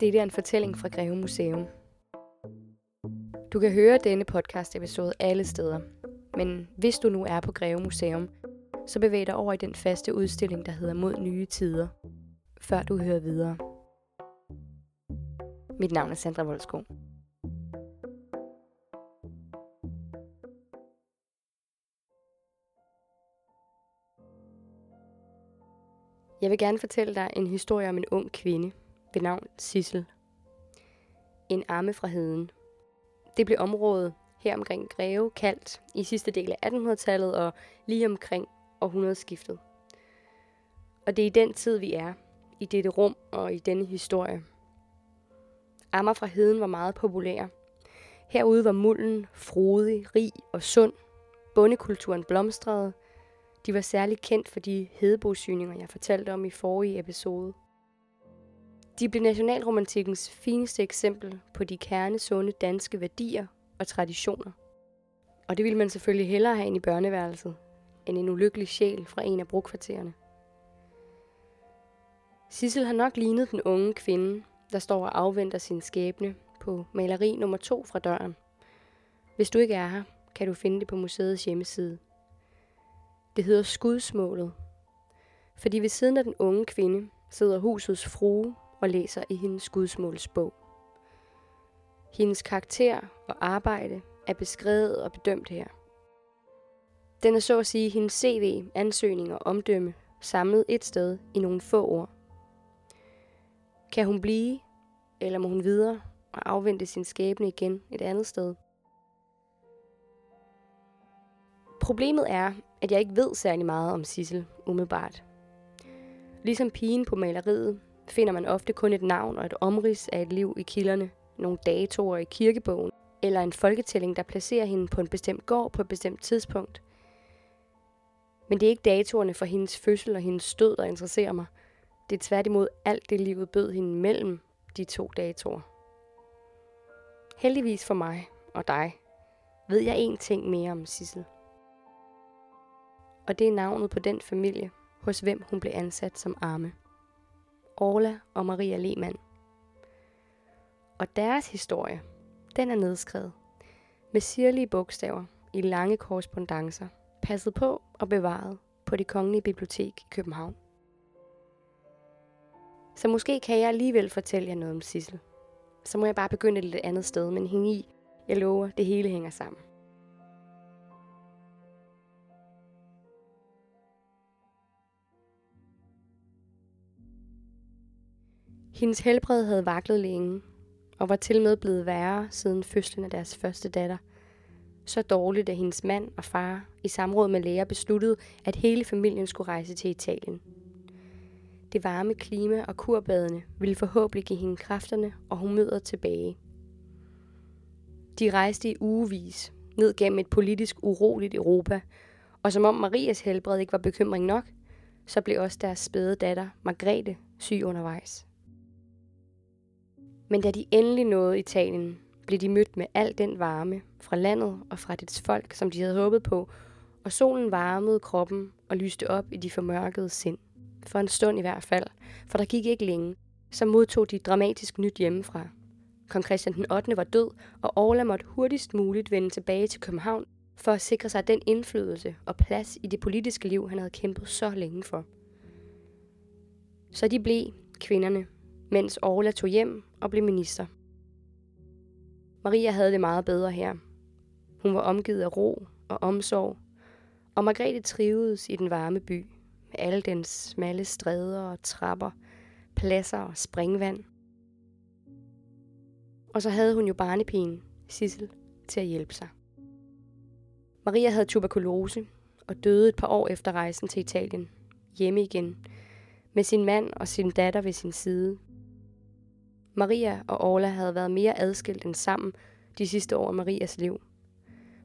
Dette er en fortælling fra Greve Museum. Du kan høre denne podcast episode alle steder, men hvis du nu er på Greve Museum, så bevæg dig over i den faste udstilling, der hedder Mod Nye Tider, før du hører videre. Mit navn er Sandra Voldskov. Jeg vil gerne fortælle dig en historie om en ung kvinde ved navn Sissel. En arme fra heden. Det blev området her omkring Greve kaldt i sidste del af 1800-tallet og lige omkring århundredeskiftet. Og det er i den tid, vi er, i dette rum og i denne historie. Ammer fra heden var meget populær. Herude var mulden frodig, rig og sund. Bondekulturen blomstrede. De var særligt kendt for de hedebosyninger, jeg fortalte om i forrige episode. De blev nationalromantikkens fineste eksempel på de kernesunde danske værdier og traditioner. Og det ville man selvfølgelig hellere have ind i børneværelset, end en ulykkelig sjæl fra en af brugkvartererne. Sissel har nok lignet den unge kvinde, der står og afventer sin skæbne på maleri nummer 2 fra døren. Hvis du ikke er her, kan du finde det på museets hjemmeside. Det hedder Skudsmålet, fordi ved siden af den unge kvinde sidder husets frue og læser i hendes skudsmålsbog. Hendes karakter og arbejde er beskrevet og bedømt her. Den er så at sige hendes CV, ansøgning og omdømme samlet et sted i nogle få ord. Kan hun blive, eller må hun videre og afvente sin skæbne igen et andet sted? Problemet er, at jeg ikke ved særlig meget om Sissel umiddelbart. Ligesom pigen på maleriet finder man ofte kun et navn og et omrids af et liv i kilderne, nogle datoer i kirkebogen, eller en folketælling, der placerer hende på en bestemt gård på et bestemt tidspunkt. Men det er ikke datorerne for hendes fødsel og hendes død, der interesserer mig. Det er tværtimod alt det, livet bød hende mellem de to datoer. Heldigvis for mig og dig ved jeg en ting mere om Sissel. Og det er navnet på den familie, hos hvem hun blev ansat som arme. Orla og Maria Lehmann. Og deres historie, den er nedskrevet med sirlige bogstaver i lange korrespondencer, passet på og bevaret på det kongelige bibliotek i København. Så måske kan jeg alligevel fortælle jer noget om Sissel. Så må jeg bare begynde et lidt andet sted, men hæng i. Jeg lover, det hele hænger sammen. Hendes helbred havde vaklet længe, og var til med blevet værre siden fødslen af deres første datter. Så dårligt, at hendes mand og far i samråd med læger besluttede, at hele familien skulle rejse til Italien. Det varme klima og kurbadene ville forhåbentlig give hende kræfterne og humøret tilbage. De rejste i ugevis ned gennem et politisk uroligt Europa, og som om Marias helbred ikke var bekymring nok, så blev også deres spæde datter, Margrethe, syg undervejs. Men da de endelig nåede Italien, blev de mødt med al den varme fra landet og fra dets folk, som de havde håbet på, og solen varmede kroppen og lyste op i de formørkede sind. For en stund i hvert fald, for der gik ikke længe, så modtog de dramatisk nyt hjemmefra. Kong Christian den 8. var død, og Orla måtte hurtigst muligt vende tilbage til København for at sikre sig den indflydelse og plads i det politiske liv, han havde kæmpet så længe for. Så de blev, kvinderne, mens Orla tog hjem og blev minister. Maria havde det meget bedre her. Hun var omgivet af ro og omsorg, og Margrethe trivedes i den varme by med alle dens smalle stræder og trapper, pladser og springvand. Og så havde hun jo barnepigen, Sissel, til at hjælpe sig. Maria havde tuberkulose og døde et par år efter rejsen til Italien, hjemme igen, med sin mand og sin datter ved sin side – Maria og Orla havde været mere adskilt end sammen de sidste år af Marias liv.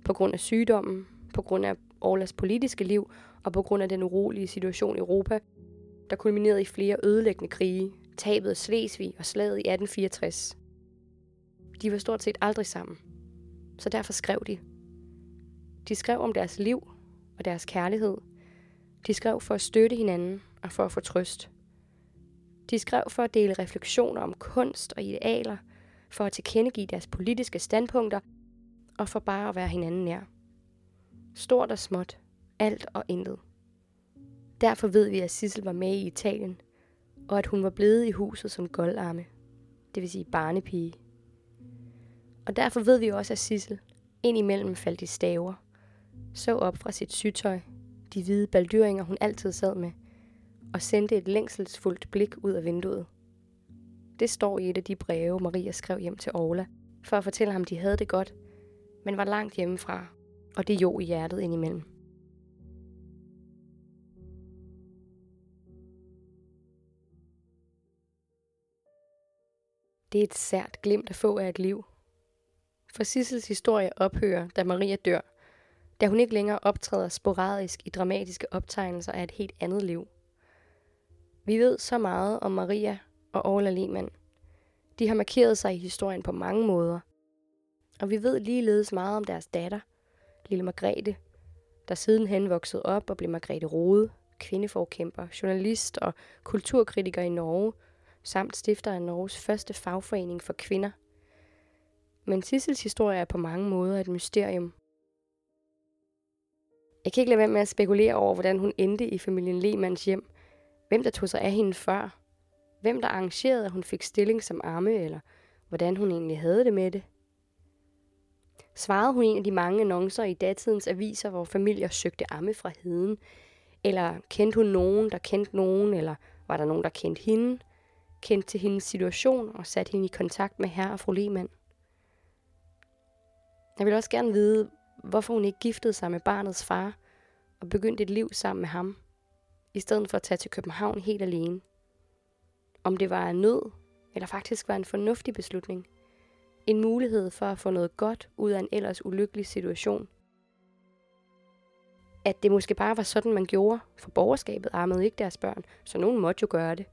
På grund af sygdommen, på grund af Orlas politiske liv og på grund af den urolige situation i Europa, der kulminerede i flere ødelæggende krige, tabet af Slesvig og slaget i 1864. De var stort set aldrig sammen, så derfor skrev de. De skrev om deres liv og deres kærlighed. De skrev for at støtte hinanden og for at få trøst. De skrev for at dele refleksioner om kunst og idealer, for at tilkendegive deres politiske standpunkter og for bare at være hinanden nær. Stort og småt, alt og intet. Derfor ved vi, at Sissel var med i Italien, og at hun var blevet i huset som goldarme, det vil sige barnepige. Og derfor ved vi også, at Sissel indimellem faldt i staver, så op fra sit sygtøj, de hvide baldyringer, hun altid sad med, og sendte et længselsfuldt blik ud af vinduet. Det står i et af de breve, Maria skrev hjem til Orla, for at fortælle ham, de havde det godt, men var langt hjemmefra, og det jo i hjertet indimellem. Det er et sært glimt at få af et liv. For Sissels historie ophører, da Maria dør, da hun ikke længere optræder sporadisk i dramatiske optegnelser af et helt andet liv. Vi ved så meget om Maria og Orla Lehmann. De har markeret sig i historien på mange måder. Og vi ved ligeledes meget om deres datter, lille Margrethe, der sidenhen voksede op og blev Margrethe Rode, kvindeforkæmper, journalist og kulturkritiker i Norge, samt stifter af Norges første fagforening for kvinder. Men Sissels historie er på mange måder et mysterium. Jeg kan ikke lade være med at spekulere over, hvordan hun endte i familien Lehmanns hjem. Hvem der tog sig af hende før. Hvem der arrangerede, at hun fik stilling som arme, eller hvordan hun egentlig havde det med det. Svarede hun en af de mange annoncer i datidens aviser, hvor familier søgte amme fra heden? Eller kendte hun nogen, der kendte nogen, eller var der nogen, der kendte hende? kendte til hendes situation og satte hende i kontakt med herre og fru Lehmann. Jeg vil også gerne vide, hvorfor hun ikke giftede sig med barnets far og begyndte et liv sammen med ham, i stedet for at tage til København helt alene. Om det var en nød, eller faktisk var en fornuftig beslutning. En mulighed for at få noget godt ud af en ellers ulykkelig situation. At det måske bare var sådan, man gjorde, for borgerskabet armede ikke deres børn, så nogen måtte jo gøre det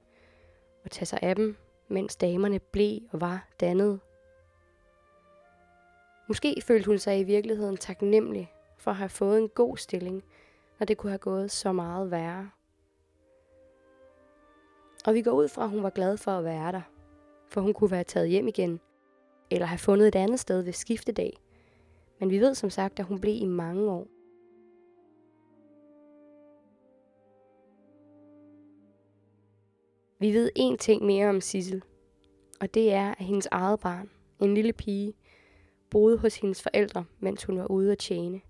og tage sig af dem, mens damerne blev og var dannet. Måske følte hun sig i virkeligheden taknemmelig for at have fået en god stilling, når det kunne have gået så meget værre. Og vi går ud fra, at hun var glad for at være der, for hun kunne være taget hjem igen, eller have fundet et andet sted ved skiftedag. Men vi ved som sagt, at hun blev i mange år. Vi ved én ting mere om Sissel, og det er, at hendes eget barn, en lille pige, boede hos hendes forældre, mens hun var ude at tjene.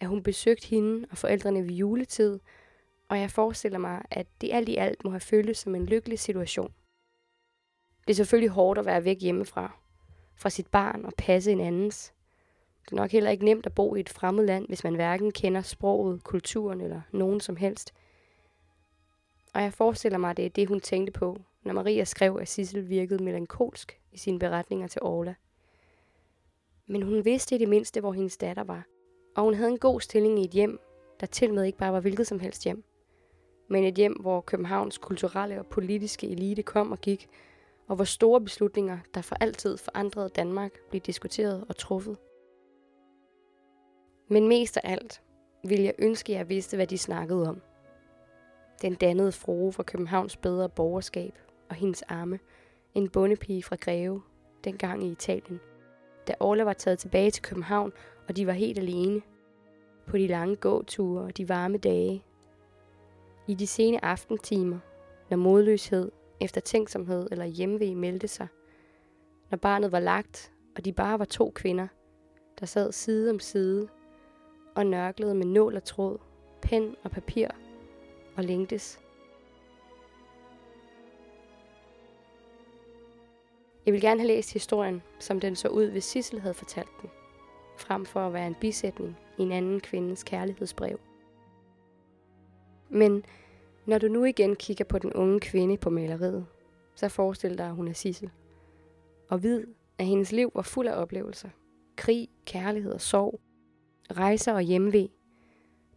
At hun besøgte hende og forældrene ved juletid, og jeg forestiller mig, at det alt i alt må have føltes som en lykkelig situation. Det er selvfølgelig hårdt at være væk hjemmefra, fra sit barn og passe en andens. Det er nok heller ikke nemt at bo i et fremmed land, hvis man hverken kender sproget, kulturen eller nogen som helst – og jeg forestiller mig, at det er det, hun tænkte på, når Maria skrev, at Sissel virkede melankolsk i sine beretninger til Orla. Men hun vidste i det mindste, hvor hendes datter var. Og hun havde en god stilling i et hjem, der til med ikke bare var hvilket som helst hjem. Men et hjem, hvor Københavns kulturelle og politiske elite kom og gik, og hvor store beslutninger, der for altid forandrede Danmark, blev diskuteret og truffet. Men mest af alt ville jeg ønske, at jeg vidste, hvad de snakkede om – den dannede frue fra Københavns bedre borgerskab og hendes arme, en bondepige fra Greve, dengang i Italien. Da Orla var taget tilbage til København, og de var helt alene. På de lange gåture og de varme dage. I de sene aftentimer, når modløshed, eftertænksomhed eller hjemvej meldte sig. Når barnet var lagt, og de bare var to kvinder, der sad side om side og nørklede med nål og tråd, pen og papir og længtes. Jeg vil gerne have læst historien, som den så ud, hvis Sissel havde fortalt den, frem for at være en bisætning i en anden kvindes kærlighedsbrev. Men når du nu igen kigger på den unge kvinde på maleriet, så forestil dig, at hun er Sissel. Og vid, at hendes liv var fuld af oplevelser. Krig, kærlighed og sorg. Rejser og hjemvej.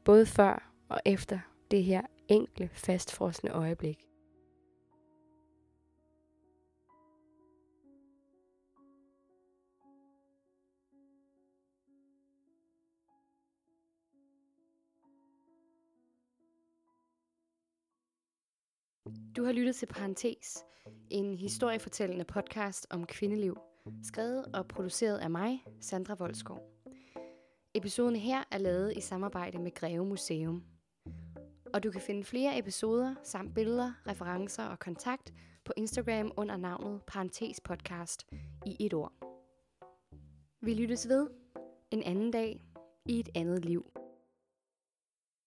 Både før og efter det her enkle, fastfrosne øjeblik. Du har lyttet til Parentes, en historiefortællende podcast om kvindeliv, skrevet og produceret af mig, Sandra Voldskov. Episoden her er lavet i samarbejde med Greve Museum. Og du kan finde flere episoder samt billeder, referencer og kontakt på Instagram under navnet Parentes Podcast i et ord. Vi lyttes ved en anden dag i et andet liv.